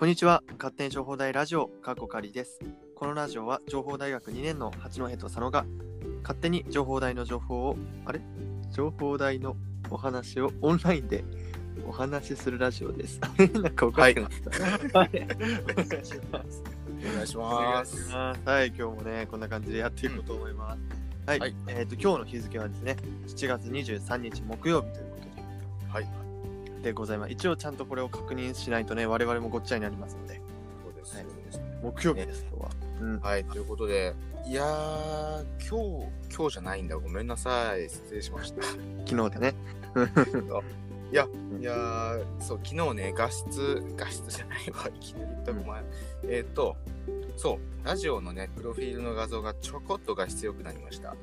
こんにちは。勝手に情報大ラジオ過去仮です。このラジオは情報大学2年の八戸と佐野が勝手に情報大の情報をあれ？情報大のお話をオンラインでお話しするラジオです。なんかおかしくなった。はい、お願いします。お願いします。はい今日もねこんな感じでやっていこうと思います、はい、はい。えっ、と今日の日付はですね7月23日木曜日ということで。はい。でございます一応ちゃんとこれを確認しないとね我々もごっちゃになりますのでそうです。はい木曜日です、今日はうんはい、ということで、いやー、今日、今日じゃないんだ。ごめんなさい。失礼しました。昨日でね いやー、そう、昨日ね、画質、画質じゃないわ。いきなり言ったごめん。えっ、と、そう、ラジオのね、プロフィールの画像がちょこっと画質良くなりました。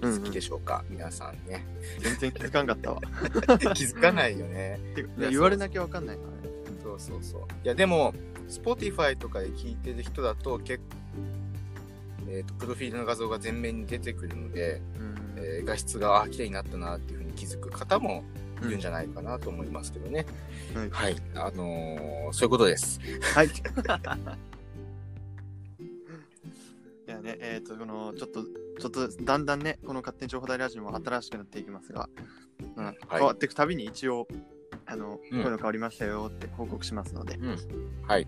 気づきでしょうか、皆さんね。全然気づかんかったわ 気づかないよね。てかいや言われなきゃわかんないからねそうそうそう。いや、でも、Spotify とかで聞いてる人だと、結構、えっ、と、プロフィールの画像が前面に出てくるので、うんえー画質が、あ、綺麗になったなっていうふうに気づく方もいるんじゃないかなと思いますけどね。はいはい。あのーそういうことです。はい。ね、えっ、と、この、ちょっと、ちょっと、だんだんね、この勝手に情報大ラジオも新しくなっていきますが、うん変わっていくたびに一応、あの、うん。声の変わりましたよって報告しますので。はい。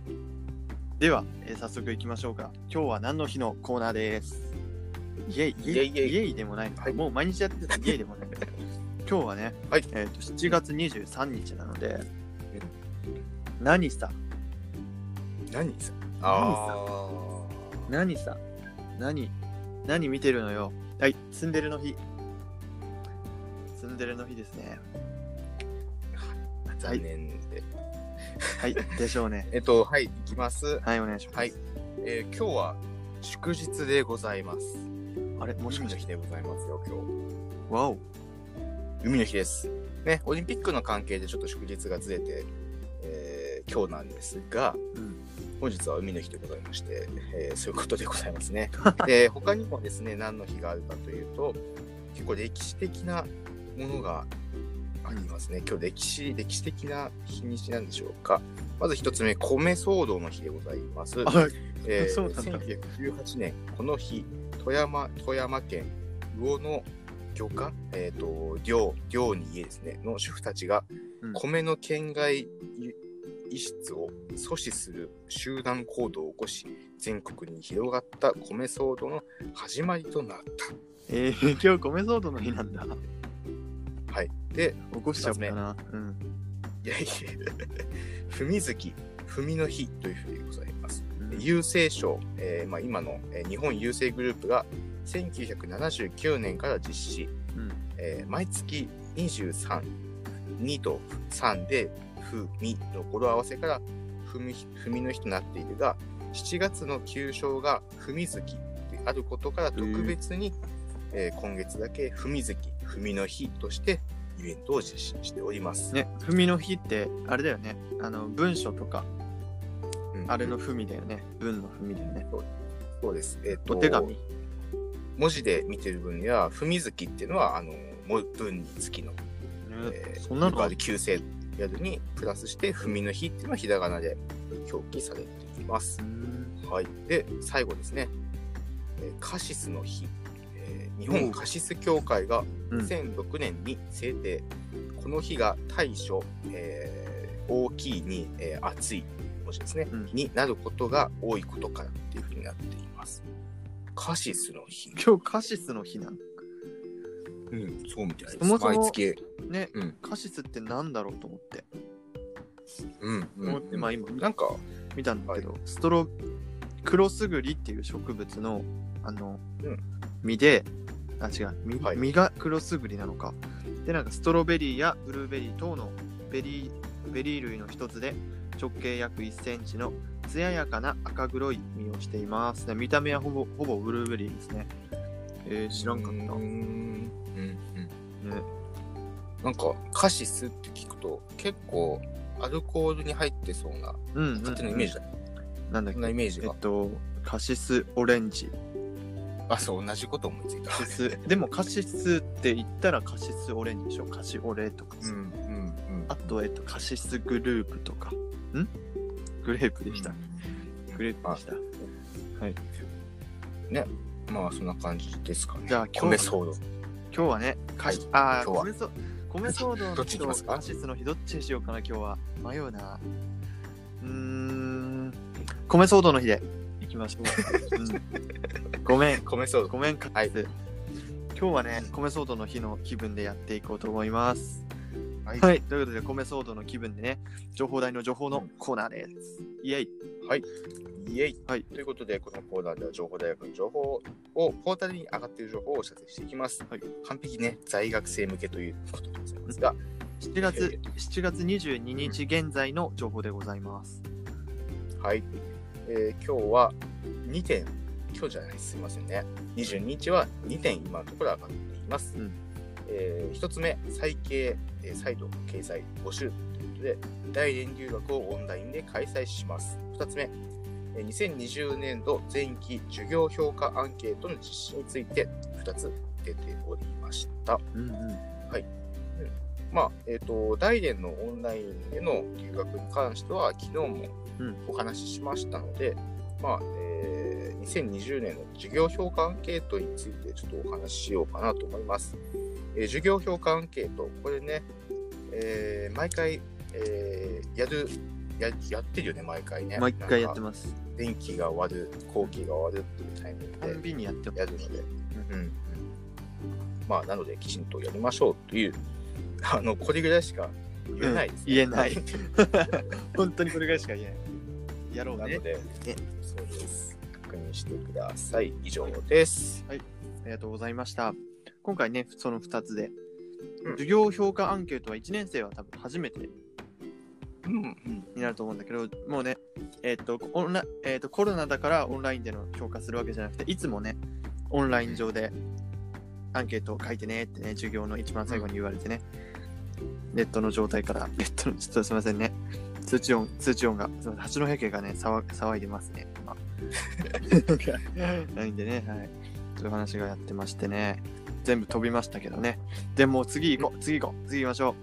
では、えー早速行きましょうか。今日は何の日のコーナーです？イェイ、イェイ、イェイイェイ。でもないはい。もう毎日やってたイェイでもない。今日はね、はい。えっ、と、7月23日なので、何さ、何さ？あ何さ？何何見てるのよはいツンデレの日ツンデレの日ですねー残念で。はいでしょうね えっと、はい、いきます。はいお願いします、はい。えー今日は祝日でございます。あれもしかして日でございますよ、今日。わお海の日です。ね、オリンピックの関係でちょっと祝日がずれて、えー今日なんですが、うん本日は海の日でございまして、えーそういうことでございますね。で、他にもですね、何の日があるかというと、結構歴史的なものがありますね。今日歴史、歴史的な日にちなんでしょうか。まず一つ目、米騒動の日でございます。あえーそうなんだ1918年、この日、富山富山県魚の漁家、えー、と漁漁に家ですねの主婦たちがうん米の県外輸出を阻止する集団行動を起こし全国に広がった米騒動の始まりとなっえー、今日米騒動の日なんだ。た。はい、で起こしちゃおうかな。うん。いやいや。文月文の日というふうにございます。うん。郵政省、えーまあ、今の、えー日本郵政グループが1979年から実施、うん。えー毎月23、2と3で、ふみの語呂合わせから、ふみ、ふみの日となっているが、7月の旧称がふみ月であることから特別に、えー今月だけふみ月、ふみの日としてイベントを実施しております。ね文の日ってあれだよね。あの文書とかうん。あれの文だよね。文の文だよね。そう。です。えっ、と、お手紙。文字で見てる分には、ふみ月っていうのは、あの、も文につきの、ねえーそんなの他で旧姓やるにプラスして、ふみの日っていうのはひらがなで表記されていますう。んはい。で、最後ですね。えーカシスの日。えー日本カシス協会がうん2006年に制定。この日が大書、えー大きいに、えー熱い文字ですね、うんになることが多いことからっていうふうになっています。カシスの日。今日カシスの日なのうん、そうみたいです。そもそも毎月。ねうん。カシスってなんだろうと思って。うん。思ってまあ今なんか、見たんだけど、ストロクロスグリっていう植物のあの、うん。実であ違う実,、はい。実がクロスグリなのか。でなんかストロベリーやブルーベリー等のベリーベリー類の一つで直径約1センチの艶やかな赤黒い実をしています、ね、見た目はほぼほぼブルーベリーですね。えー、知らんかったうーん。うん。うん。ねなんか、カシスって聞くと、結構、アルコールに入ってそうな、うん、うん、勝手なイメージだ。なんだっそんなイけメージが。えっとカシスオレンジあ、そう、同じこと思いついた。カシスでもカシスって言ったらカシスオレンジでしょ？カシオレとかさ、うん、うん、うん。あと、えっと、カシスグループとか。ん？グレープでした。グレープでした。はい。まあそんな感じですかね。じゃあ今日米騒動。今日はね、かはいああ、今日は米そ米騒動どのっち行きますか？日とアシスの日どっちにしようかな、今日は。迷うな。うーん、米騒動の日でいきましょう。うん、ごめん、米騒動。ごめん、カはい。今日はね、米騒動の日の気分でやっていこうと思います。はいはい、ということで、米騒動の気分でね、情報台の情報のコーナーです。イェイ。イエイ、はいということで、このコーナーでは情報大学の情報をポータルに上がっている情報をお知らせしていきます。はい完璧ね、在学生向けということでございますが、7月、7月22日現在の情報でございます。はい、えー今日は2点、今日じゃないすみませんね。22日は2点今のところ上がっています。うんえ1つ目、再掲、えー再度掲載募集ということで、大連留学をオンラインで開催します。2つ目、えー2020年度前期授業評価アンケートの実施について2つ出ておりました。うんうん。まあ、えっ、と、大連のオンラインでの留学に関しては、昨日もうんお話ししましたので、まあ、えー2020年の授業評価アンケートについてちょっとお話ししようかなと思います。えー授業評価アンケート、これね、えー毎回、えーやるや、やってるよね、毎回ね。毎回やってまます。す。電気が終わる、後期が終わるっていうタイミングでたにやって。やるので、うんうん、まあ、なので、きちんとやりましょうという、あの、これぐらいしか言えないです、ねうん言えない 本当にこれぐらいしか言えない。やろうねなの。で、そうです。確認してください。以上です。ありがとうございました。今回ね、その2つで。うん授業評価アンケートは1年生は多分初めてうんうん。になると思うんだけど、もうね、えっ、とオンラえーと、コロナだからオンラインでの評価するわけじゃなくて、いつもね、オンライン上でアンケートを書いてねってね、授業の一番最後に言われてね、ネットの状態から、ネットの、ちょっとすみませんね、通知音、通知音が、すいません八戸家がね、騒騒いでますね、今。ないんでね、はい。そういう話がやってましてね、全部飛びましたけどね。でもう次行こう、次行こう、次行きましょう。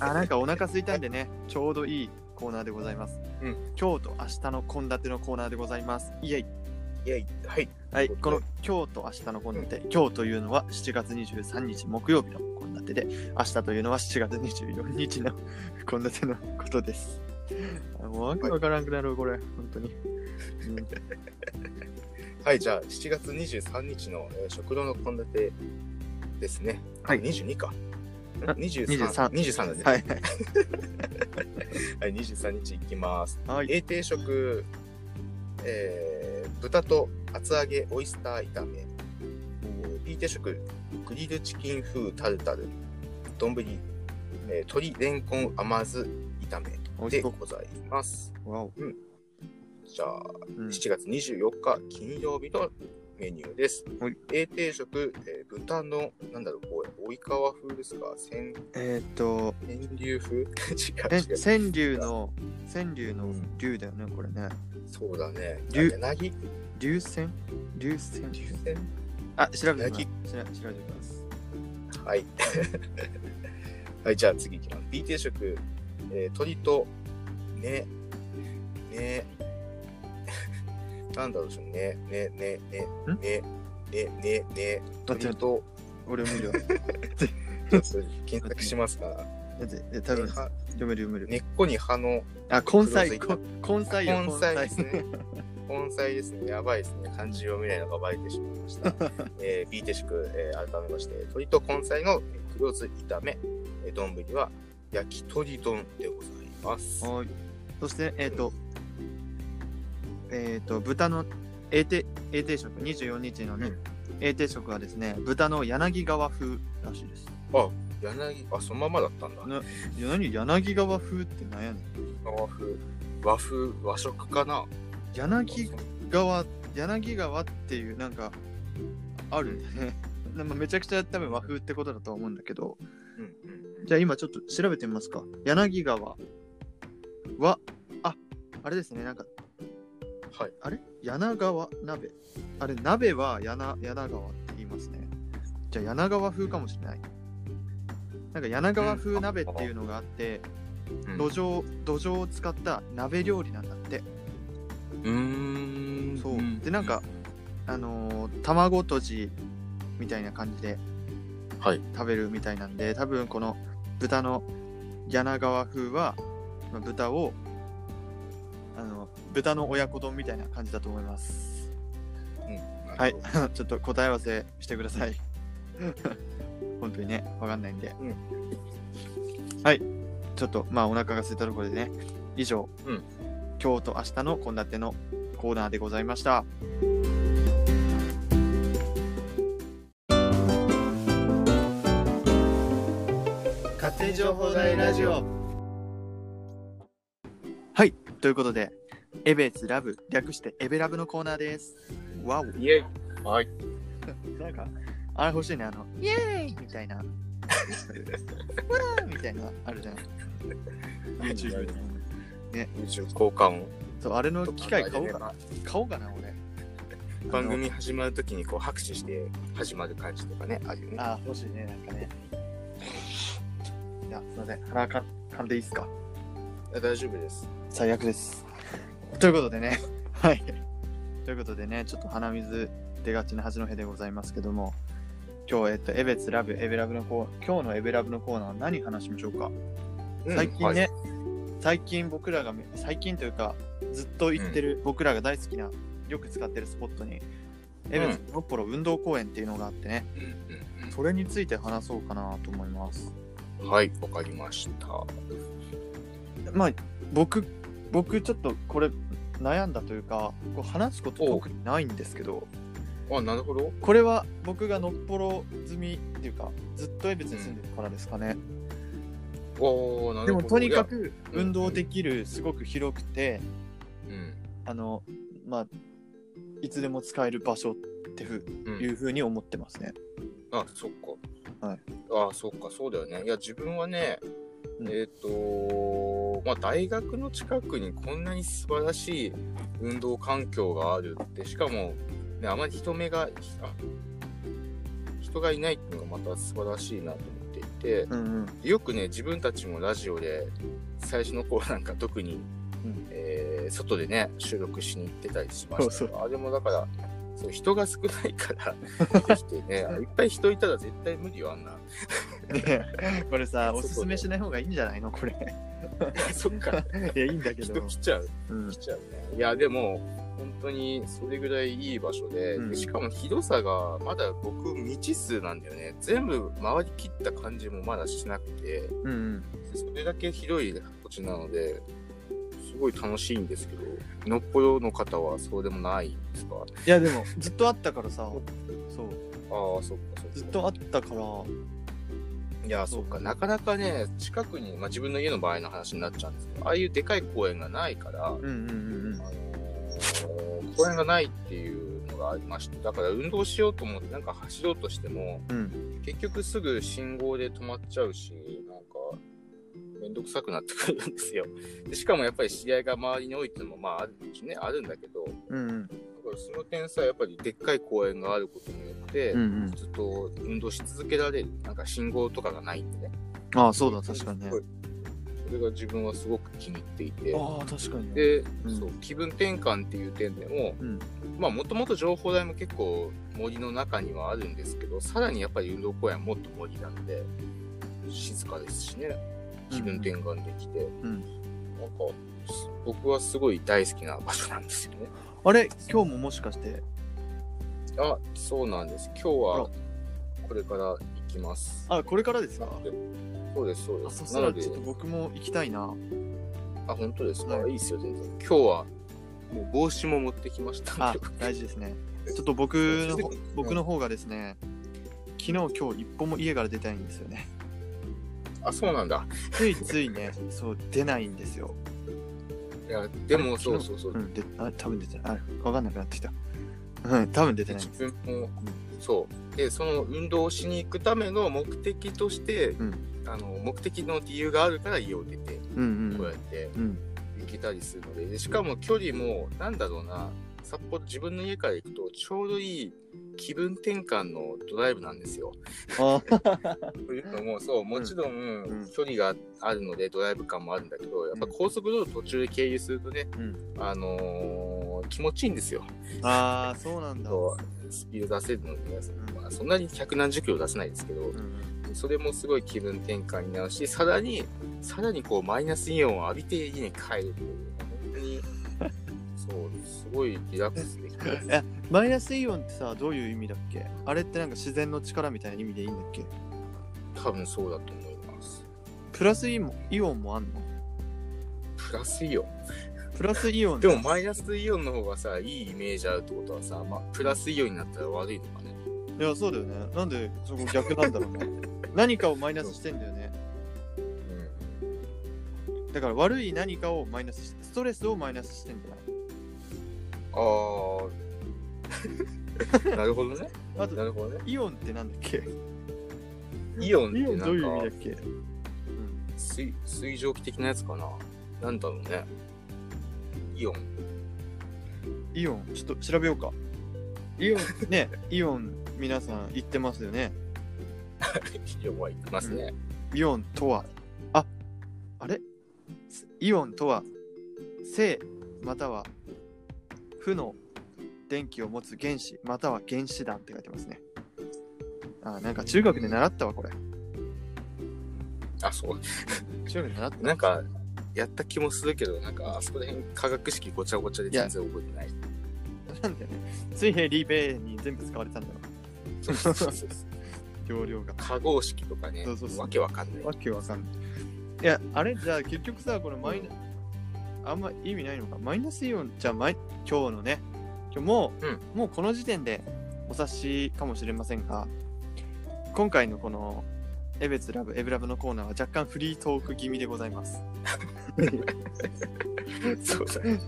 あ、なんかお腹空いたんでね、ちょうどいいコーナーでございます。うん今日と明日の献立のコーナーでございます。イエイ。イェイ。はい。はい、こので今日と明日の献立、今日というのは7月23日木曜日の献立で、明日というのは7月24日の献立のことです。あ もうわけわからんくなる、これ、本当に。うん はい、じゃあ、7月23日の、えー食堂の献立ですね。はい22か。あ23。23だね。はい。はい、23日いきます。はい。A 定食、えー豚と厚揚げオイスター炒め。えー B 定食、グリルチキン風タルタル。丼、えー鶏レンコン甘酢炒めでございます。わお。じゃあ、うん7月24日金曜日のメニューですはい A 定食、えー豚の、なんだろう、これ、及川風ですか？川えーっと、柳風？違うえ違う。川柳の、川柳のうん龍だよね、これね。そうだね。龍柳？流線？流線？流線？あ、調べてみ柳ます。調べてみます。はい。はい、じゃあ次いきます。B 定食、えー鶏と、ね、ね、なんだろうでしょうね、ね、ね、ね、ん？ね、ね、ね、ね、待って鶏と、俺無理だ。ちょっと検索しますから。だって、え多分ねは読める読める。根っこに葉のあ、根菜、根菜よ、根菜ですね。根菜ですね。やばいですね。漢字読めないのがバレてしまいました。えー、B 定食、えー改めまして、鶏と根菜のえー黒酢炒め、えー丼は焼き鳥丼でございます。はい。そして、えっ、と、えっ、と、豚の A 定定食、24日のね、うん A 定食はですね、豚の柳川風らしいです。柳、あ、そのままだったんだ。な何柳川風って何やねん。和風、和風、和食かな柳川、柳川っていう、なんか、あるね。めちゃくちゃ多分和風ってことだとは思うんだけど、うんうん。じゃあ今ちょっと調べてみますか。柳川は、あ、あれですね、なんか、はい。あれ？柳川鍋？あれ、鍋は柳柳川って言いますね。じゃあ柳川風かもしれない。なんか柳川風鍋っていうのがあって、うん。土壌土壌を使った鍋料理なんだって。うーん。そう。でなんかあのー卵とじみたいな感じではい。食べるみたいなんで多分この豚の柳川風は、まあ、豚をあの豚の親子丼みたいな感じだと思います。うん。はい。ちょっと答え合わせしてください。本当にねわかんないんで、うん。はい。ちょっとまあお腹が空いたところでね。以上、うん。今日と明日の献立のコーナーでございました。勝手に情報大ラジオ。はい。ということでエベツラブ略してエベラブのコーナーです。わおイエイ。はい。なんかあれ欲しいねあのイエーイみたいな。わーみたいなあるじゃん。YouTube で。宇宙交換を。そうあれの機械買おうかな。な買おうかな俺。番組始まるときにこう拍手して始まる感じとかねあるよね。あ欲しいねなんかね。いやすいません。鼻かかんでいいっすか？いや大丈夫です。最悪です。ということでね、はい。ということでね、ちょっと鼻水出がちな八戸でございますけども、今日、えっと、エベツラブ、エベラブのコー今日のエベラブのコーナーは何話しましょうか、うん最近ね、はい。最近僕らがめ、最近というか、ずっと行ってる、僕らが大好きな、よく使ってるスポットに、エベツのっぽろ運動公園っていうのがあってね、うんそれについて話そうかなと思います。うんはいわかりました。まあ、僕、僕ちょっとこれ悩んだというか、こう話すこと特にないんですけど、あなるほど。これは僕がのっぽろ済みっていうか、ずっと江別に住んでるからですかね。おーなるほど。でもとにかいやくうん。運動できる、すごく広くて、うん。あの、まあ、いつでも使える場所ってふうん。いうふうに思ってますね。あそっか。はい。あそっかそうだよね。いや自分はねうんえっ、とまあ大学の近くにこんなに素晴らしい運動環境があるってしかも、ね、あまり人目が人がいないっていうのがまた素晴らしいなと思っていてうんうん。よくね自分たちもラジオで最初の頃なんか特に、うん。えー外でね収録しに行ってたりしました。そうあれもだからそう人が少ないから できてねあいっぱい人いたら絶対無理よあんなね これさ、おすすめしない方がいいんじゃないの？これ。そっか。いや、いいんだけど。人来ちゃう。うん。来ちゃうね。いやでも本当にそれぐらいいい場所で,で、うん。しかも広さがまだ僕未知数なんだよね。全部回りきった感じもまだしなくて。それだけ広い土地なのですごい楽しいんですけどのっぽろの方はそうでもないんですか？いや、でも、ずっとあったからさ、そう。ああそっかそっか。ずっとあったから、いやそっかなかなかね近くに、まあ、自分の家の場合の話になっちゃうんですけどああいうでかい公園がないから、公園がないっていうのがありましてだから運動しようと思ってなんか走ろうとしてもうん。うん。結局すぐ信号で止まっちゃうしなんかめんどくさくなってくるんですよでしかもやっぱり試合が周りに多いっていうのもまあある,、ね、あるんだけどだうんうん。その点さやっぱりでっかい公園があることによって、うんうん。ずっと運動し続けられる。なんか信号とかがないんでね。ああ、そうだ、確かにね。それが自分はすごく気に入っていて。ああ、確かにね。で、うん。そう気分転換っていう点でも、うん。まあもともと情報台も結構森の中にはあるんですけどさらにやっぱり運動公園はもっと森なので静かですしね。気分転換できて、うん。なんかす僕はすごい大好きな場所なんですよねあれ今日ももしかして、あそうなんです。今日はこれから行きます。あ、これからですか？そうですそうであ、すそしたなのでらちょっと僕も行きたいな。あ本当ですか、はい。い、いっすよ全然。今日はもう帽子も持ってきました。んあで、大事ですね。ちょっと僕の方、僕の方がですね、昨日今日一歩も家から出たいんですよね。あそうなんだ。ついついね、そう、出ないんですよ。いやでもあそうそうそう、うん、であ、多分出てない。あ、わかんなくなってきた。うん、多分出てない。自。分もそう。でその運動をしに行くための目的として、うん。あの目的の理由があるから家を出てうんうん。こうやってうん。行けたりするので。でしかも距離もなんだろうな札幌、自分の家から行くと、ちょうどいい気分転換のドライブなんですよ。あというのも、そう、もちろうん。ん、距離があるので、ドライブ感もあるんだけど、やっぱ高速道路途中で経由するとね、うん。あのー気持ちいいんですよ。あー、そうなんだ。スピード出せるので、んまあ、そんなに百何十キロ出せないですけど、うんそれもすごい気分転換になるし、さらに、さらにこう、マイナスイオンを浴びて家に帰るごいリラックスできて、えマイナスイオンってさ、どういう意味だっけ？あれってなんか自然の力みたいな意味でいいんだっけ？多分そうだと思います。プラスイオンイオンもあんの？プラスイオン？プラスイオンでもマイナスイオンの方がさ、いいイメージあるってことはさ、まあ、プラスイオンになったら悪いのかね。いや、そうだよね。なんでそこ逆なんだろうね。何かをマイナスしてんだよね。だから悪い何かをマイナスしストレスをマイナスしてんだよ。ああ。なるほどね。あとな、るほどね。イオンってなんだっけ？イオンってイオンどういう意味だっけ？水水蒸気的なやつかな？なんだろうね。イオン。イオン、ちょっと調べようか。イオン、ね、イオン皆さん言ってますよね。イオンは言ってますね。イオンとは、あ、あれ？イオンとは、正または？負の電気を持つ原子または原子弾って書いてますね。あ、なんか中学で習ったわ、これ。あ、そう。中学で習ったなんか、やった気もするけど、なんか、あそこら辺化学式ごちゃごちゃで全然覚えてない。なんだよね。水平リーベイに全部使われたんだろそうそうそうそう。容量が。化合式とかねそうそうそうわけわかんない。わけわかんない。いや、あれじゃあ結局さ、これマイナ、あんま意味ないのか。マイナスイオン、じゃあ今日のね、今日もう、うんもうこの時点でお察しかもしれませんが、今回のこのエベツラブ、エブラブのコーナーは若干フリートーク気味でございます。そうだね。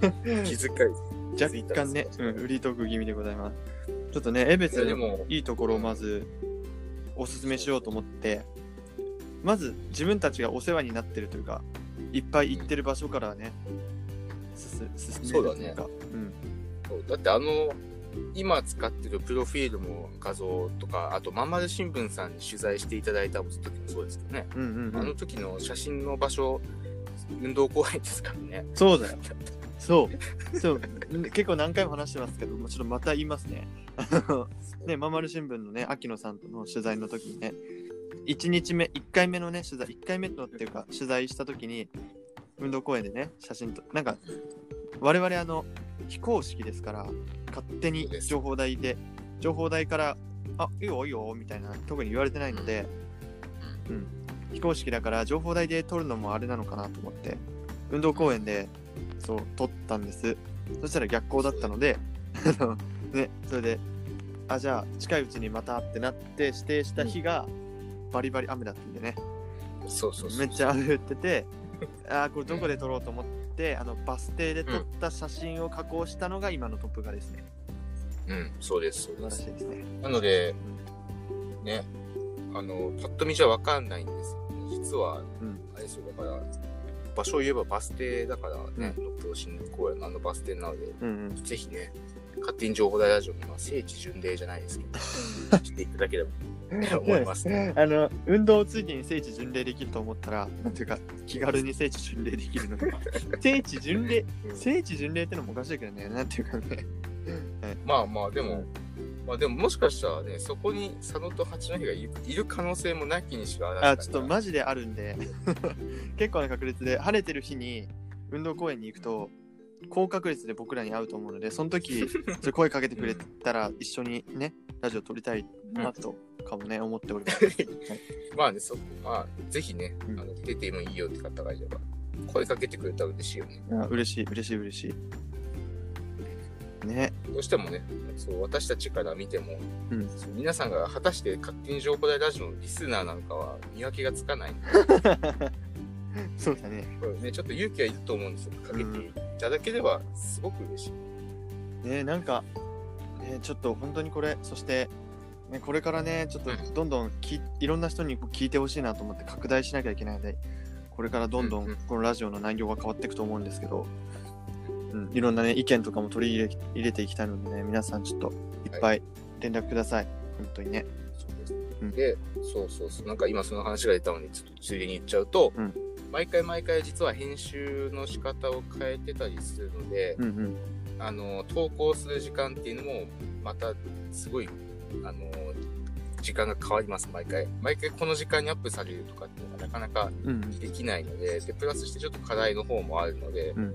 気遣い。若干ね、うん、フリートーク気味でございます。ちょっとね、エベツのも、いいところをまずおすすめしようと思って、まず自分たちがお世話になってるというか、いっぱい行ってる場所からね、進めるというか、うん、そうだってあの、今使ってるプロフィールも画像とか、あと、まんまる新聞さんに取材していただいた時もそうですけどね。うんうんうんあの時の写真の場所、運動公園ですからね。そうだよ。そう。そう。結構何回も話してますけど、もちろんまた言いますね。ね、まんまる新聞のね、秋野さんとの取材の時にね、1日目、1回目のね、取材、1回目のっていうか、取材した時に、運動公園でね、写真と、なんか、我々あの、非公式ですから、勝手に情報台で、情報台から、あ、いいよいいよ、みたいな、特に言われてないので、うん、非公式だから、情報台で撮るのもあれなのかなと思って、運動公園で、そう、撮ったんです。そしたら逆光だったので、あのね、それで、あ、じゃあ、近いうちにまたってなって、指定した日が、バリバリ雨だったんでね、そうそう。めっちゃ雨降ってて、あーこれどこで撮ろうと思って、あの、バス停で撮った写真を加工したのが今のトップ画ですね。うん、そうです、そう素晴らです。しいですね。なので、ね、あの、パッと見じゃわかんないんですよね。実は、うんあれですよ、だから、場所を言えばバス停だからね、う六甲新公園のあのバス停なので、うんうん。ぜひね、勝手に情報大ラジオのまあ聖地巡礼じゃないですけど、していただければ。と思います。ね。あの、運動ついでに聖地巡礼できると思ったら、なんていうか、気軽に聖地巡礼できるので、聖地巡礼、聖地巡礼ってのもおかしいけどね、なんていうかね。まあまあ、でも、まあでももしかしたらね、そこに佐野と八戸がいる可能性もなきにしかああ、ちょっとマジであるんで、結構な確率で、晴れてる日に運動公園に行くと、高確率で僕らに会うと思うので、その時、それ声かけてくれたら、一緒にね、ラジオ撮りたいなとかもね、思っております。まあね、そまあ、ぜひね、うんあの出てもいいよって方がいれば、声かけてくれたら嬉しいよね。あ嬉しい、嬉しい、嬉しい。ね、どうしてもね、そう私たちから見ても、うんそう皆さんが果たして勝手に情報大ラジオのリスナーなのかは見分けがつかない。そうだね。これね、ちょっと勇気はいると思うんですよ。かけていただければすごく嬉しい。ねなんか、ね、ちょっと本当にこれ、そして、ね、これからね、ちょっとどんどんきいろんな人に聞いてほしいなと思って拡大しなきゃいけないので、これからどんどうんうん。んこのラジオの内容が変わっていくと思うんですけど、うん、いろんなね、意見とかも取り入れ入れていきたいのでね、皆さんちょっといっぱい連絡ください。本当にね。そうです。うん。で、そうそうそう、なんか今その話が出たので、ちょっとついでに言っちゃうと、うん毎回毎回実は編集の仕方を変えてたりするので、うんうん。あの投稿する時間っていうのもまたすごいあの時間が変わります毎回毎回この時間にアップされるとかっていうのがなかなかうんうん。できないのででプラスしてちょっと課題の方もあるので、うん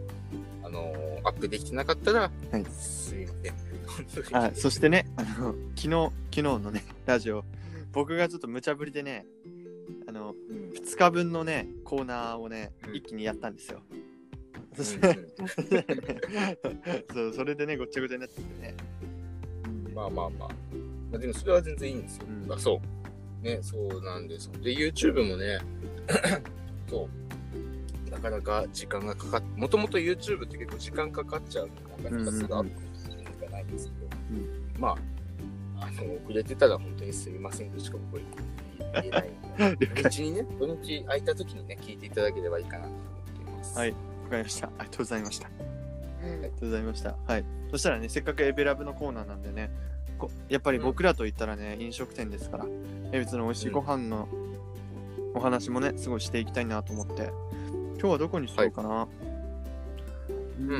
あのアップできてなかったら、はいすいませんあそしてね、あの昨日、昨日のね、ラジオ、僕がちょっと無茶ぶりでね、あの、うん。2日分のね、コーナーをね、うん。一気にやったんですよ。そしうん。て、そう、それでね、ごっちゃごちゃになっててね。うん。まあまあまあ、まあ、でもそれは全然いいんですよ、うん。あそう。ねそうなんですで YouTube もね そう。なかなか時間がかかっもともと YouTube って結構時間かかっちゃうのでなかなかすぐアップするのがないんですけど、うん。まああの遅れてたら本当にすみませんとしか僕は言えない土日にね土日空いた時にね聞いていただければいいかなと思っていますはいわかりました。ありがとうございました。ありがとうございました。はい。そしたらね、せっかくエベラブのコーナーなんでね、こやっぱり僕らと言ったらね、飲食店ですから、名物の美味しいご飯のお話もね、すごいしていきたいなと思って、今日はどこにしようかな。うー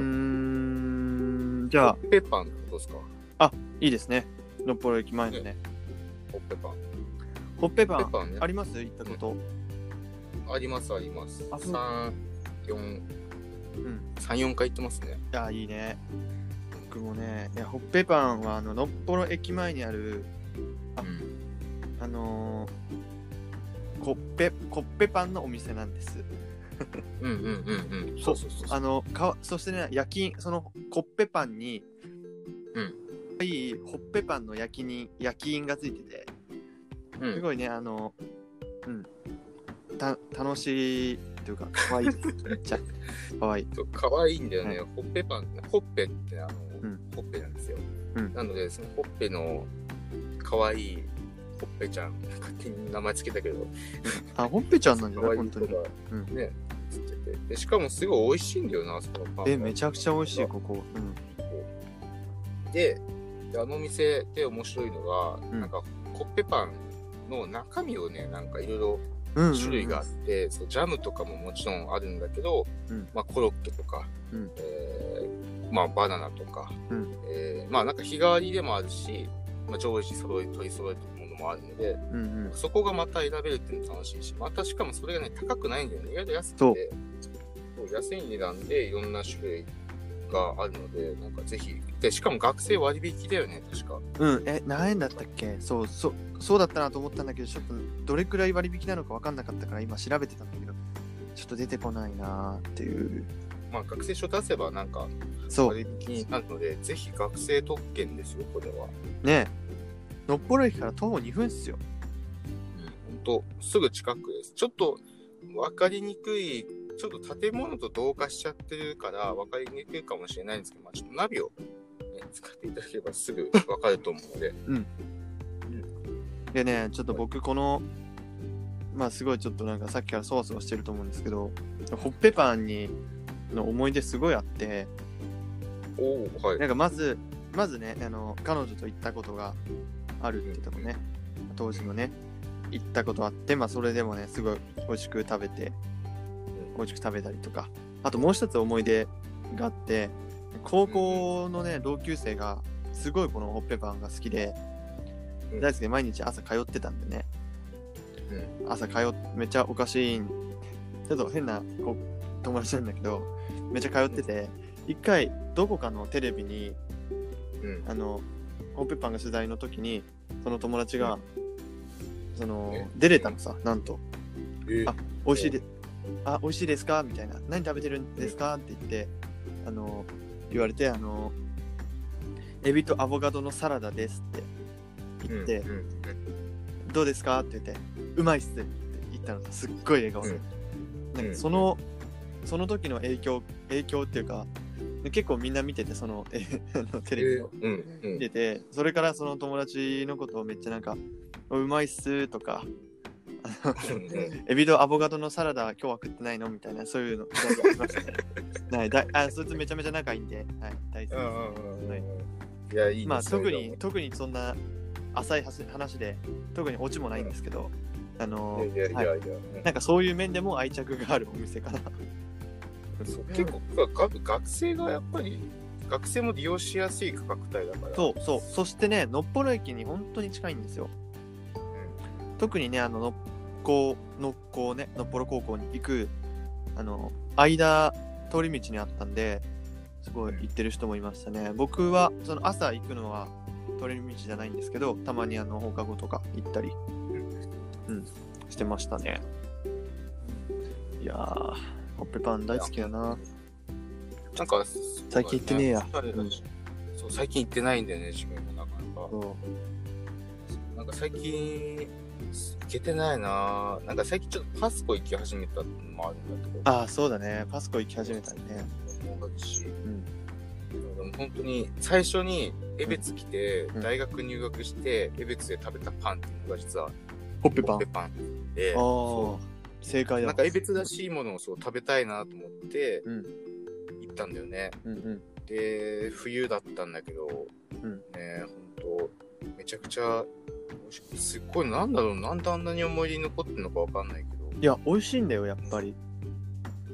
ん、じゃあ、ペッパンどうですか？いいですね。のっぽろ駅前のね。ホッペパンホッペパン、ペッパンねあります？行ったこと？ありますありますあそう三四うん。三四回行ってますねいや、いいね。僕もね、いや、ホッペパンは、あの、のっぽろ駅前にある、あうんあのー、コッペ、コッペパンのお店なんです。うんうんうんうん。そそううそうそうそう。あの、かわそしてね、焼き、そのコッペパンに、うん。いいホッペパンの焼きに、焼き印がついてて、うんすごいね、あの、うん。た、楽しいっていうか、可愛い。めっちゃ、可愛い。可愛いんだよね。ほっぺパン、ほっぺってあの、うんほっぺなんですよ。うんなので、そのほっぺの可愛いほっぺちゃん、勝手に名前つけたけど、あ、ホッペちゃんなんじゃない本当に。ね、つっててで。しかもすごい美味しいんだよな、あそこのパンは。え、めちゃくちゃ美味しい、ここ。うん。で、であの店で面白いのが、うんなんか、コッペパンの中身をね、なんかいろいろうんうんうん。種類があって、そうジャムとかももちろんあるんだけど、うん。まあ、コロッケとか、うん。えーまあ、バナナとか、うん。えーまあなんか日替わりでもあるし、まあ、上位揃え取り揃えてるものもあるのでうんうん。そこがまた選べるっていうの楽しいしまたしかもそれがね高くないんだよね。意外と安くて安い値段でいろんな種類があるのでなんかぜひでしかも学生割引だよね確かうん、え、何円だったっけ？そう、そう、そうだったなと思ったんだけど、ちょっとどれくらい割引なのか分かんなかったから今調べてたんだけど、ちょっと出てこないなーっていう。まあ学生証出せばなんかそう、割引になるのでぜひ学生特権ですよこれは。ねのっぽろ駅から徒歩2分っすよ。本当すぐ近くです。ちょっと分かりにくい、ちょっと建物と同化しちゃってるから分かりにくいかもしれないんですけど、まあ、ちょっとナビを、ね、使っていただければすぐ分かると思うので。でね、ちょっと僕この、まあすごいちょっとなんかさっきからそわそわしてると思うんですけど、ホッペパンにの思い出すごいあって、おおはい。なんかまず、まずね、あの、彼女と行ったことがあるってとこね、当時のね、行ったことあって、まあそれでもね、すごい美味しく食べて、美味しく食べたりとか、あともう一つ思い出があって、高校のね、同級生が、すごいこのホッペパンが好きで、うん。大好きで毎日朝通ってたんでね、朝通っめっちゃおかしいん、ちょっと変なこ友達なんだけど、めっちゃ通ってて、一回どこかのテレビに、うん。うん。あの、ホッペパンが取材の時に、その友達が、そのえ、出れたのさ、なんと。え？あ美味しいで、あ、美味しいですか？みたいな。何食べてるんですか？って言って、あの、言われて、あの、エビとアボカドのサラダですって言って、うんうんどうですか？って言って、うまいっすって言ったのさ、すっごい笑顔で。なんかその、その時の影響、影響っていうか、結構みんな見てて、その、え テレビをうんうん。見てて、それからその友達のことをめっちゃなんか、うまいっすとか、エビとアボカドのサラダ今日は食ってないの？みたいなそういうのありましたね。はい、だあそいつめちゃめちゃ仲いいんで、はい、大好きうんうんうんうんはい。いや、いいねまあ特にそ特にそんな浅い話話で特にオチもないんですけど、あのれもいやいやいや。はい。いや、うんなんかそういう面でも愛着があるお店かな。そう結構が学生がやっぱり学生も利用しやすい価格帯だから。そうそう。そしてね、のっぽろ駅に本当に近いんですよ。特にね、あの、のっこ、のっこね、のっぽろ高校に行く、あの、間、通り道にあったんで、すごい行ってる人もいましたね。僕は、その朝行くのは通り道じゃないんですけど、たまにあの、放課後とか行ったり、うん、してましたね。いやー、ホッペパン大好きだな。なんか最近行ってねえや。そう最近行ってないんだよね自分もなかなか。そう。なんか最近行けてないななんか最近ちょっとパスコ行き始めたのもあるんだけどああ、そうだね。パスコ行き始めたね。思うしうん。でも本当に最初に江別来て、うん大学入学して江別で食べたパンっていうのが実はホッペパンコッペ。パンでああ、正解だ。なんか江別らしいものをそう食べたいなと思ってうん、行ったんだよねうんうん。で冬だったんだけど、うんね本当めちゃくちゃすっごいなんだろうなんであんなに思い出に残ってるのかわかんないけど。いや、美味しいんだよ、やっぱり。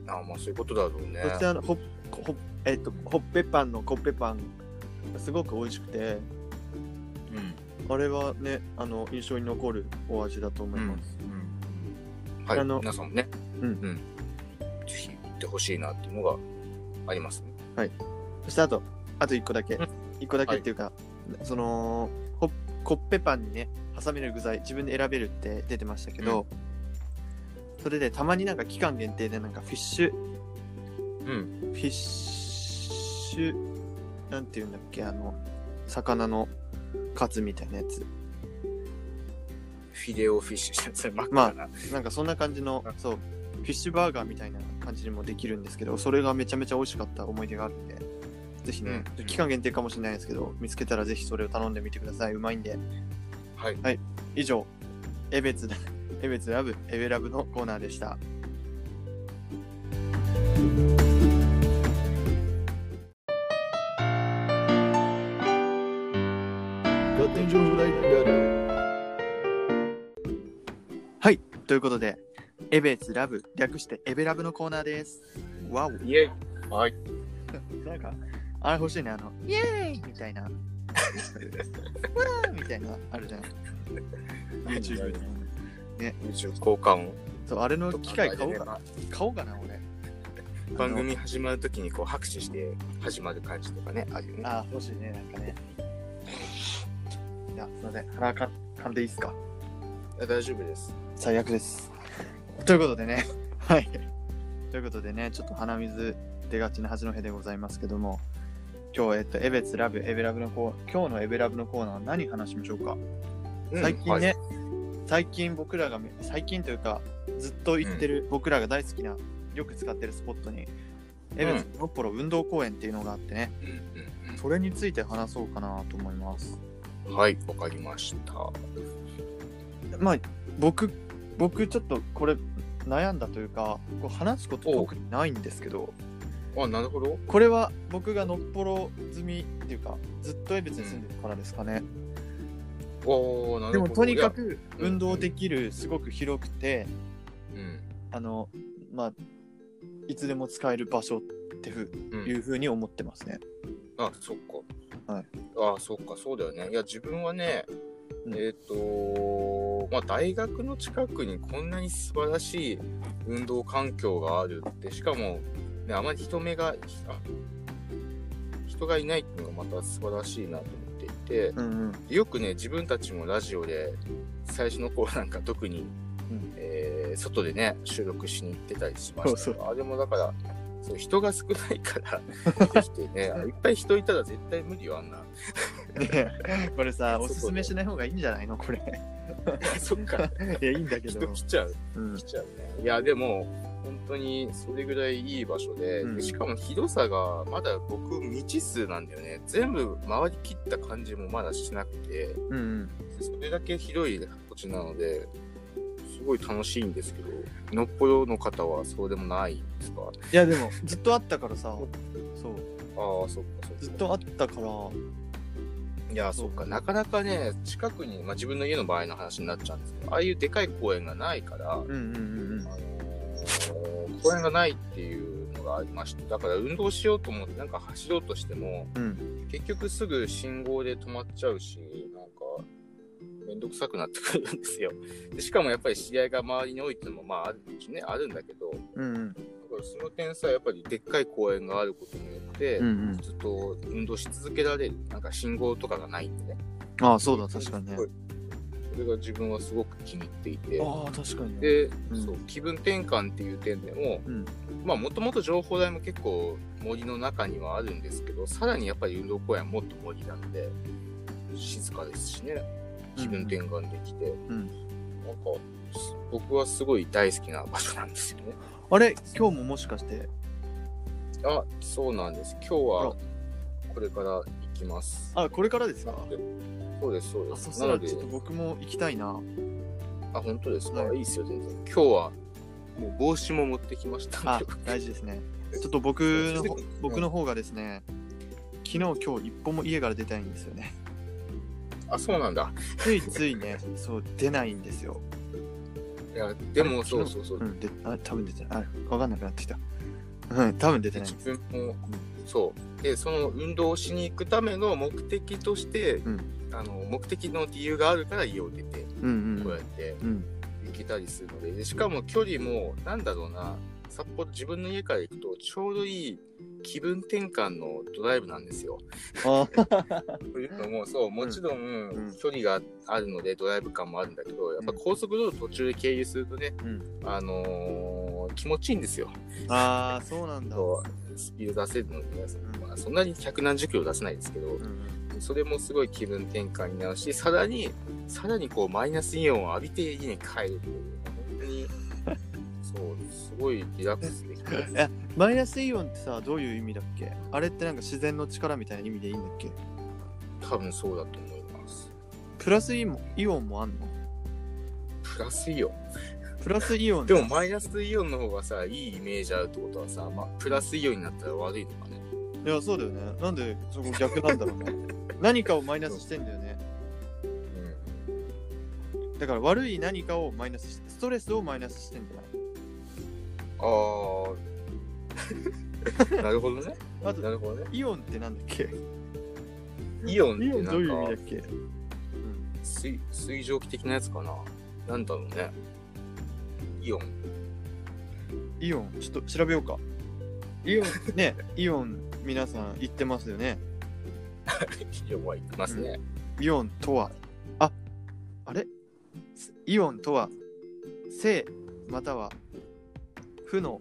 あまあそういうことだろうね。そしてあの、ホッホッえっと、ホッペパンのコッペパンがすごく美味しくて、うん。あれはね、あの、印象に残るお味だと思います。うんはいあの皆さんもね。うん。ぜひ行ってほしいなっていうのがありますね。そしてあと、あと一個だけ。うん。一個だけっていうか、その、ホッコッペパンにね、挟める具材、自分で選べるって出てましたけど、それでたまになんか期間限定でなんかフィッシュ、うん。フィッシュ、なんていうんだっけ、あの、魚のカツみたいなやつ。フィレオフィッシュそれマックまあかな、なんかそんな感じのうん、そう、フィッシュバーガーみたいな感じにもできるんですけど、それがめちゃめちゃ美味しかった思い出があるんで、ぜひね、うん期間限定かもしれないですけど、見つけたらぜひそれを頼んでみてください。うまいんで。はい以上、エベツ、エベツラブ、エベラブのコーナーでした。はい、ということで、エベツラブ、略してエベラブのコーナーです。わお。イエイはい なんか、あれ欲しいね、あの、イエーイみたいな。わーみたいな、あるじゃん。YouTube で。宇宙交換そう、あれのを機械買おうかな。買おうかな、俺。番組始まるときにこう拍手して始まる感じとかねあるよねあ欲しいね、なんかね。いや、すいません。鼻か噛んでいいっすか？いや大丈夫です最悪です。ということでね、はい。ということでね、ちょっと鼻水出がちな八戸でございますけども、今日、えっと、エベツラブ、エベラブのコー今日のエベラブのコーナーは何話しましょうか？うん最近はい。ね、最近僕らがめ、最近というか、ずっと行ってる、僕らが大好きな、よく使ってるスポットに、エベツのっぽろ運動公園っていうのがあってね、うんうんそれについて話そうかなと思います。うんはいわかりました。まあ、僕、僕ちょっとこれ悩んだというか、こう話すこと特にないんですけど、あなるほど。これは僕がのっぽろ済みっていうか、ずっと江別に住んでるからですかね。おーなるほど。でもとにかくうん。運動できる、すごく広くて、うん。あの、まあ、いつでも使える場所ってふうん。いうふうに思ってますね。あそっか。はい。あそっかそうだよね。いや自分はね、うん。えっ、とまあ大学の近くにこんなに素晴らしい運動環境があるってしかも、ね、あまり人目があ人がいないっていうのがまた素晴らしいなと思っていて。うんうん。よくね自分たちもラジオで最初の頃なんか特に、うん。えー外でね収録しに行ってたりしました。そうあでもだからそう人が少ないから できてねいっぱい人いたら絶対無理よあんな。ねこれさ、おすすめしない方がいいんじゃないの？これ。そっか。いや、いいんだけど。人。来ちゃう。うん。来ちゃうね。いやでも本当にそれぐらいいい場所で,で、うん。しかも広さがまだ僕未知数なんだよね。全部回りきった感じもまだしなくてうんうん。それだけ広い土地なので、すごい楽しいんですけど、のっぽろの方はそうでもないんですか？いやでもずっとあったからさ。そう。ああ、そっかそっか。ずっとあったから。いや、そっか、なかなかね、近くに、まあ、自分の家の場合の話になっちゃうんですけど、ああいうでかい公園がないから、うんうんうんうん。あのー公園がないっていうのがありまして、だから運動しようと思って、なんか走ろうとしても、うん結局すぐ信号で止まっちゃうし、なんか、めんどくさくなってくるんですよ。でしかもやっぱり知り合いが周りに多いっていうのも、まあ、あるしね、あるんだけど、だうんうんからその点さ、やっぱりでっかい公園があることによって、うんうんずっと運動し続けられる。なんか信号とかがないんでね。ああそうだ確かにねれが自分はすごく気に入っていて。ああ確かに。ねで、うん。そう気分転換っていう点でも、うん。まあもともと情報台も結構森の中にはあるんですけどさらにやっぱり運動公園はもっと森なので静かですしね。気分転換できて、うん。なんかす僕はすごい大好きな場所なんですよね。あれ？今日ももしかして？あそうなんです。今日はこれから行きます。あこれからですか？そうですそうであそすなのでしたらちょっと僕も行きたいな。あ本当ですか、はい。い、いですよ全然。今日はもう帽子も持ってきましたあ大事ですね。ちょっと僕の方僕の方がですね昨日今日一歩も家から出たいんですよね。あそうなんだ。ついついねそう出ないんですよ。いやでもそうそうそう、うんであ多分出てない。あ分かんなくなってきた。うん多分出てない自分もそうでその運動をしに行くための目的として、うん。あの目的の理由があるから家を出てうんこうやってうん。行けたりするので。でしかも距離もなんだろうな札幌自分の家から行くとちょうどいい気分転換のドライブなんですよ。あ。というのもそうもちろんうん。距離があるのでドライブ感もあるんだけどやっぱ高速道路途中で経由するとね、うん。あのー気持ちいいんですよ。あーそうなんだ。スピード出せるので、ねそんなに百何十キロ出せないですけど、うんそれもすごい気分転換になるし、さらに、さらにこうマイナスイオンを浴びて家に帰るという、本当に、そう、すごいリラックスできて。えマイナスイオンってさどういう意味だっけ？あれってなんか自然の力みたいな意味でいいんだっけ？多分そうだと思います。プラスイオンイオンもあんの？プラスイオン。プラスイオンでもマイナスイオンの方がさ、いいイメージあるってことはさ、まあ、プラスイオンになったら悪いのかね。いやそうだよねなんでそこ逆なんだろうね 何かをマイナスしてんだよねだから悪い何かをマイナスしてストレスをマイナスしてんだよああ。なるほどね。あとなるほどね。イオンってなんだっけ？イオンってイオンどういう意なんか味だっけ、水水蒸気的なやつかな。なんだろうね。イオン。イオンちょっと調べようかイオンね イオン皆さん言ってますよね？イオンは行きますね。イオンとは？ああれ？イオンとは？正または負の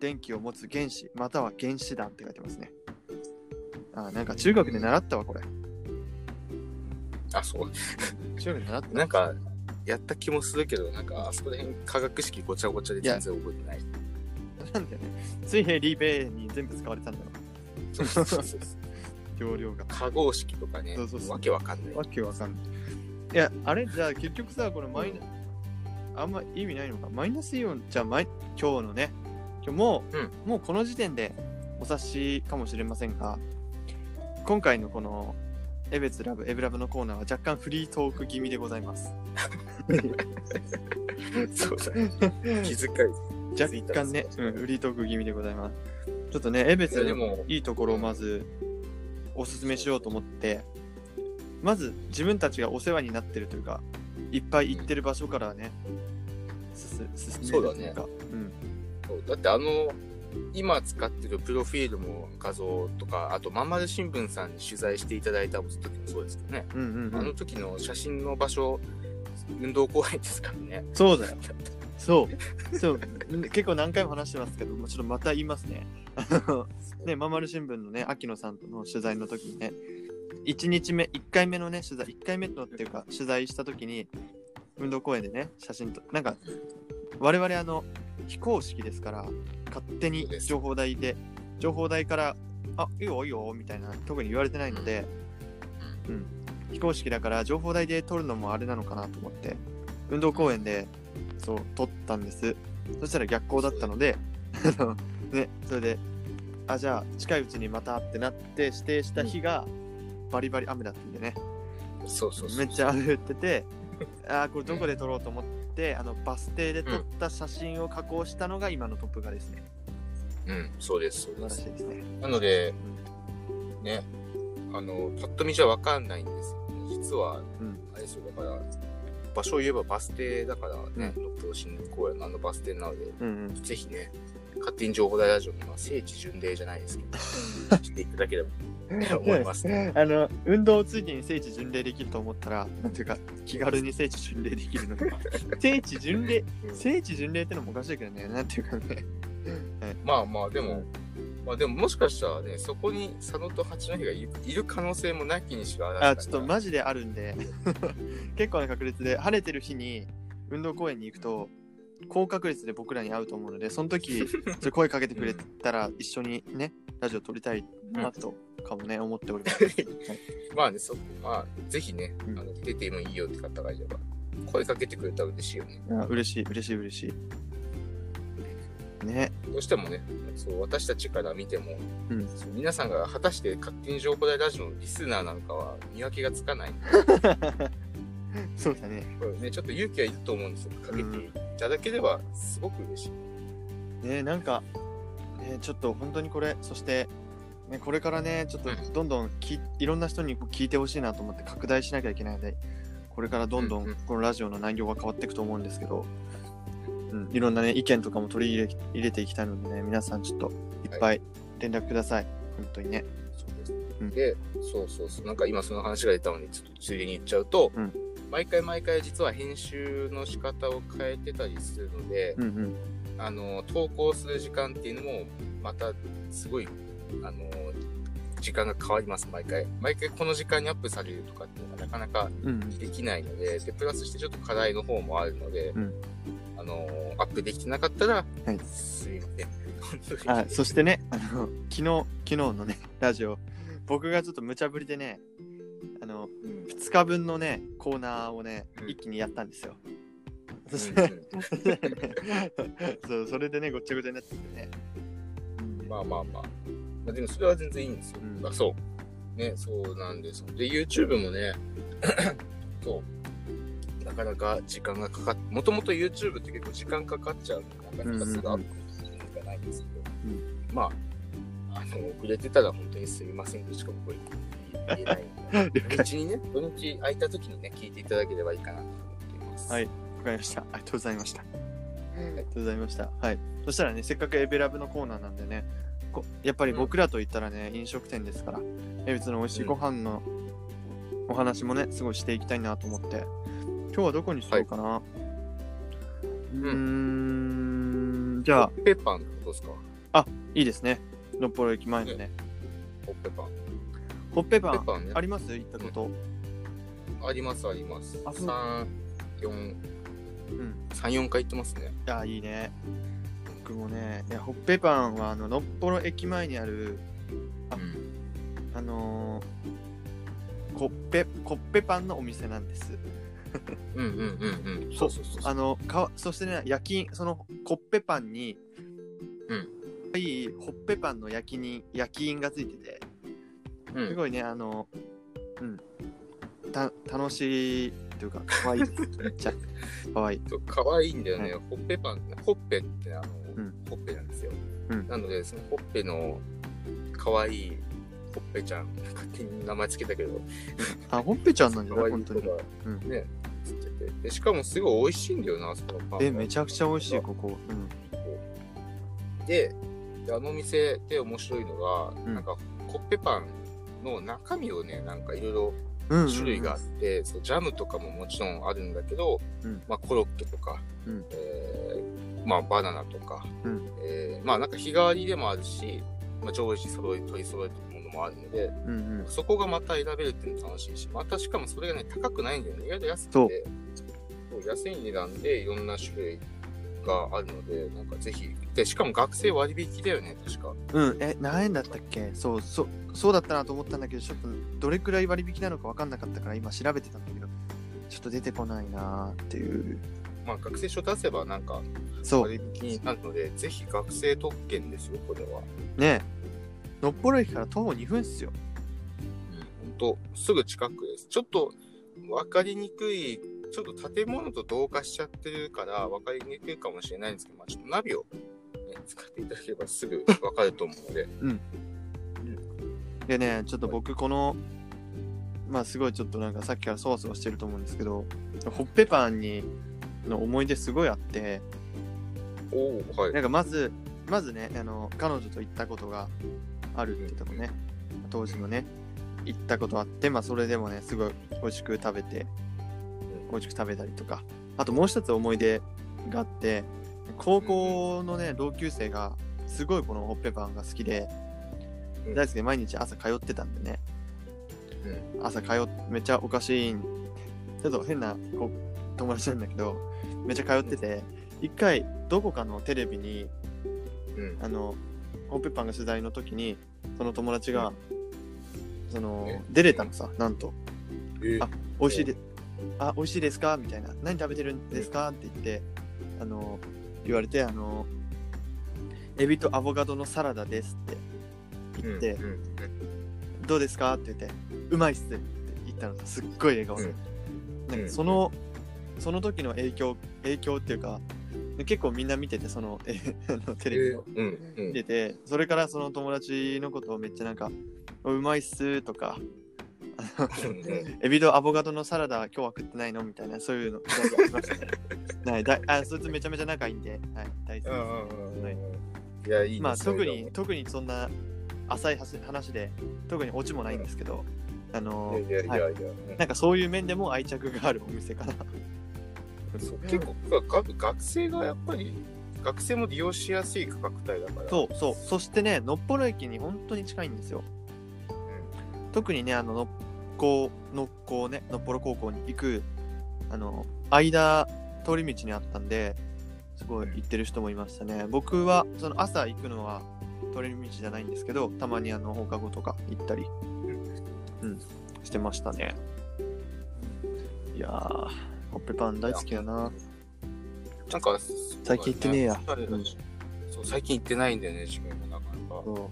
電気を持つ原子または原子弾って書いてますね。あなんか中学で習ったわこれ。あ、そう。中学で習った？なんか、やった気もするけど、なんか、あそこら辺化学式ごちゃごちゃで全然覚えてない。なんだよね水平リベに全部使われたんだろ。容量が。化合式とかね、そうそうそう。わけわかんない。わけわかんない。いやあれじゃあ結局さこのマイナ、あんま意味ないのか。マイナスイオンじゃあマイ今日のね。今日もう、うん。もうこの時点でお察しかもしれませんが今回のこのエベツラブエブラブのコーナーは若干フリートーク気味でございます。そうだね。気遣い。若干ね、うん、フリートーク気味でございますちょっとねエベいツも、いいところをまずおすすめしようと思って。まず自分たちがお世話になってるというかいっぱい行ってる場所からね、進めるというか。うん。そうだってあの、今使ってるプロフィールも画像とか、あと、まんまる新聞さんに取材していただいた時もそうですけどね。うんうんうん。あの時の写真の場所、運動公園ですからね。そうだよ そう。そう。うん結構何回も話してますけどもちろんまた言いますね。あのねまんまる新聞のね秋野さんとの取材の時にね1日目1回目のね取材1回目のっていうか取材した時に運動公園でね写真となんか我々あの非公式ですから勝手に情報台で情報台からあいいよいいよみたいな特に言われてないので、うん、非公式だから情報台で撮るのもあれなのかなと思って運動公園でそう撮ったんです。そしたら逆光だったので あのねそれであじゃあ近いうちにまたってなって指定した日がバリバリ雨だったんでね、そうそうそう。めっちゃ雨降ってて あーこれどこで撮ろうと思ってあのバス停で撮った写真を加工したのが今のトップ画ですね。うん、そうです、そう素晴らです。しいですね。なので、ね、あの、パッと見じゃわかんないんですよ。実は、うん。あれですよ、だから、場所を言えばバス停だからね、六甲新公園のあのバス停なので、うんうん。ぜひね、勝手に情報大ラジオのまあ聖地巡礼じゃないですけど、知っていただければと思います。あの運動ついでに聖地巡礼できると思ったらなんていうか気軽に聖地巡礼できるので 聖地巡礼聖地巡礼ってのもおかしいけどね。なんていうかね。まあまあ、でも、まあでももしかしたらね、そこに佐野と八戸がいる可能性もなきにしからあちょっとマジであるんで。結構な確率で晴れてる日に運動公園に行くと高確率で僕らに会うと思うのでその時声かけてくれたら 一緒にねラジオ撮りたいなとかもね思っております。まあね、そまあ、ぜひね、うん。あの出てもいいよって方がいれば、声かけてくれたら嬉しいよね。あ嬉しい嬉しい嬉しいねどうしてもね、そう私たちから見ても、うんそう皆さんが果たして勝手に情報大ラジオのリスナーなのかは見分けがつかない。そうだねこれね、ちょっと勇気はいると思うんですよ。かけていただければすごく嬉しい。ねなんか、ね、ちょっと本当にこれそして、ね、これからねちょっとうんどんどんきいろんな人に聞いてほしいなと思って拡大しなきゃいけないのでこれからどんどうんうんんこのラジオの内容が変わっていくと思うんですけど、うん、いろんなね意見とかも取り入れ入れていきたいのでね皆さんちょっといっぱい。連絡ください、本当にね。そうです。うん。で、そうそうそう、なんか今その話が出たのに、ちょっとついでに言っちゃうと、うん。毎回毎回実は編集の仕方を変えてたりするので、うんうん。あの投稿する時間っていうのもまたすごいあの時間が変わります毎回。毎回この時間にアップされるとかっていうのがなかなかうん。できないのででプラスしてちょっと課題の方もあるので、うん。あのアップできてなかったら、はい。すいませんあそしてねあの昨日昨日のねラジオ。僕がちょっと無茶ぶりでねあのうん。2日分のねコーナーをねうん。一気にやったんですよ、そし そうそれでねごっちゃごちゃになっててね、まあまあ、まあ、でもそれは全然いいんですよ、うん。あそう。ねそうなんですで YouTube もね そう。なかなか時間がかかっもともと YouTube って結構時間かかっちゃうなかなかすぐアップするのがないんですけど、うん。まああの遅れてたら本当にすみませんとしか僕は言えないので。土日にね土日空いた時にね聞いていただければいいかなと思っています。はいわかりました。ありがとうございました。ありがとうございました。はい。そしたらねせっかくエベラブのコーナーなんでねこやっぱり僕らと言ったらね、飲食店ですからえ別の美味しいご飯のお話もねすごいしていきたいなと思って今日はどこにしようかな、うーんじゃあホッペパンことですか？いいですね。のっぽろ駅前のね。ホッペパン。ホッペパンホッペパンね。あります？行ったこと。ありますあります。あそう三四。うん。三四回行ってますね。いやいいね僕もねいやホッペパンはあののっぽろ駅前にあるあうん。あのー、コッペコッペパンのお店なんです。うんうんうんうん。そうそうそうあのかそしてね焼きそのコッペパンにうん。いいホッペパンの焼きに焼き印がついててうん。すごいねあのうん。た楽しいというか可愛い。めっちゃ可愛い。そう可愛いんだよね、はホッペパンホッペってあの、うん。ホッペなんですよ、うん。なのでそのホッペの可愛いホッペちゃん勝手に名前つけたけど。あホッペちゃんなんじゃ可愛いない本当に。うん。ねつけて。でしかもすごい美味しいんだよなそのパンが。えめちゃくちゃ美味しいここ。うん。でであの店で面白いのが、うん。なんかコッペパンの中身をねなんかいろいろ種類があって、そうジャムとかももちろんあるんだけど、うん。まあ、コロッケとか、うん。えーまあ、バナナとか、うん。えーまあなんか日替わりでもあるし、まあ、常時揃え取り揃えてるものもあるのでうんうん。そこがまた選べるっていうの楽しいしまたしかもそれがね高くないんだよね。意外と安くて安い値段でいろんな種類があるのでなんかぜひ。でしかも学生割引だよね確か。うん、え、何円だったっけ？そう、そう、そうだったなと思ったんだけど、ちょっとどれくらい割引なのか分かんなかったから今調べてたんだけど、ちょっと出てこないなーっていう。まあ、学生証出せばなんかそう。割引になるので、ぜひ学生特権ですよ、これは。ねのっぽろ駅から徒歩2分っすよ。本当すぐ近くです。ちょっと分かりにくい、ちょっと建物と同化しちゃってるから分かりにくいかもしれないんですけど、まあ、ちょっとナビを、ね、使っていただければすぐ分かると思うので。でねちょっと僕このまあすごいちょっとなんかさっきからそわそわしてると思うんですけどホッペパンにの思い出すごいあっておおはい。なんかまずまずねあの彼女と行ったことがあるってとこね。当時のね行ったことあってまあそれでもねすごい美味しく食べて美味しく食べたりとかあともう一つ思い出があって高校のね同級生がすごいこのホッペパンが好きでうん。大好きで毎日朝通ってたんでね。うん。朝通っめっちゃおかしいんちょっと変なこ友達なんだけどめっちゃ通ってて一回どこかのテレビにうん。あのホッペパンが取材の時にその友達が、そのえ？出れたのさなんと。え？あ美味しいであ美味しいですか？みたいな何食べてるんですか？って言ってあの言われてあのエビとアボカドのサラダですって言って、うんうんどうですか？って言ってうまいっすって言ったのさすっごい笑顔で、うん。なんうんかそのその時の影響影響っていうか結構みんな見ててその テレビを見ててそれからその友達のことをめっちゃなんかうまいっすとかエビとアボカドのサラダ今日は食ってないの？みたいなそういうの ありましたね。はいだあそいつめちゃめちゃ仲いいんで、はい、大好きです、うんうんうんはい。いや、いいねまあ特に特にそんな浅い話で特にオチもないんですけど、あのいやいやいやいや、なんかそういう面でも愛着があるお店かな。そう結構が学生がやっぱり学生も利用しやすい価格帯だから。そうそう。そしてね、のっぽろ駅に本当に近いんですよ。特にね、あの、のっこ、のっこね、のっぽろ高校に行く、あの、間、通り道にあったんで、すごい行ってる人もいましたね。僕は、その朝行くのは通り道じゃないんですけど、たまにあの、放課後とか行ったり、うん、してましたね。いやー、ホッペパン大好きだな。なんか最近行ってねえやそう最近行ってないんだよね自分もなかなかそ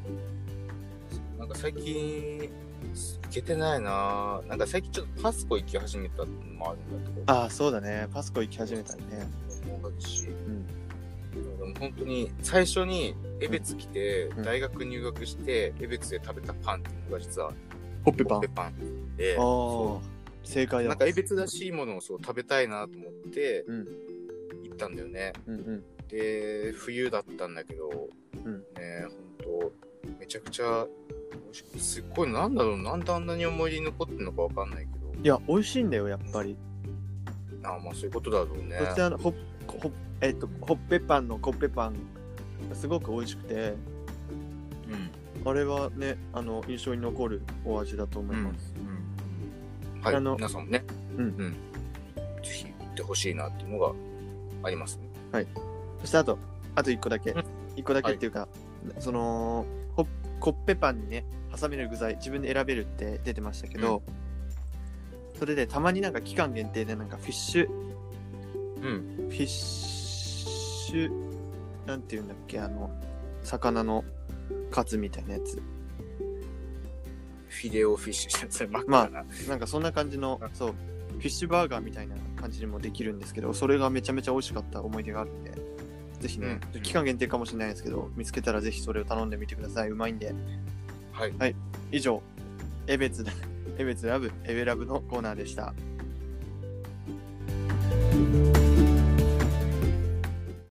うなんか最近行けてないななんか最近ちょっとパスコ行き始めたのもあるんだけどああ、そうだね。パスコ行き始めたりね。思うしうん。でも本当に最初に江別来て、うん大学入学して江別で食べたパンっていうのが実はホッペパンコッペ。パンであそあ、正解だ。うなんか江別らしいものをそう食べたいなと思ってうん、行ったんだよね、うんうん。で冬だったんだけど、うんね本当めちゃくちゃすっごいなんだろうなんであんなに思い出に残ってるのかわかんないけど。いや、美味しいんだよ、やっぱり。あまあそういうことだろうね。そしてあの、ホッ、ホッ、えっと、ホッペパンのコッペパンがすごく美味しくて、うん。あれはね、あの、印象に残るお味だと思います。うんはいあの皆さんもね。うん。ぜひ行ってほしいなっていうのがありますね。そしてあと、あと一個だけ。うん。一個だけっていうか、その、ホッコッペパンにね、挟める具材、自分で選べるって出てましたけど、それでたまになんか期間限定でなんかフィッシュ、うん。フィッシュ、なんていうんだっけ、あの、魚のカツみたいなやつ。フィレオフィッシュそれマックまあな。んかそんな感じの、そう、フィッシュバーガーみたいな感じにもできるんですけど、それがめちゃめちゃ美味しかった思い出があるんで、ぜひね、うん、期間限定かもしれないですけど、見つけたらぜひそれを頼んでみてください。うまいんで。はい。はい、以上、エベツ、エベツラブ、エベラブのコーナーでした。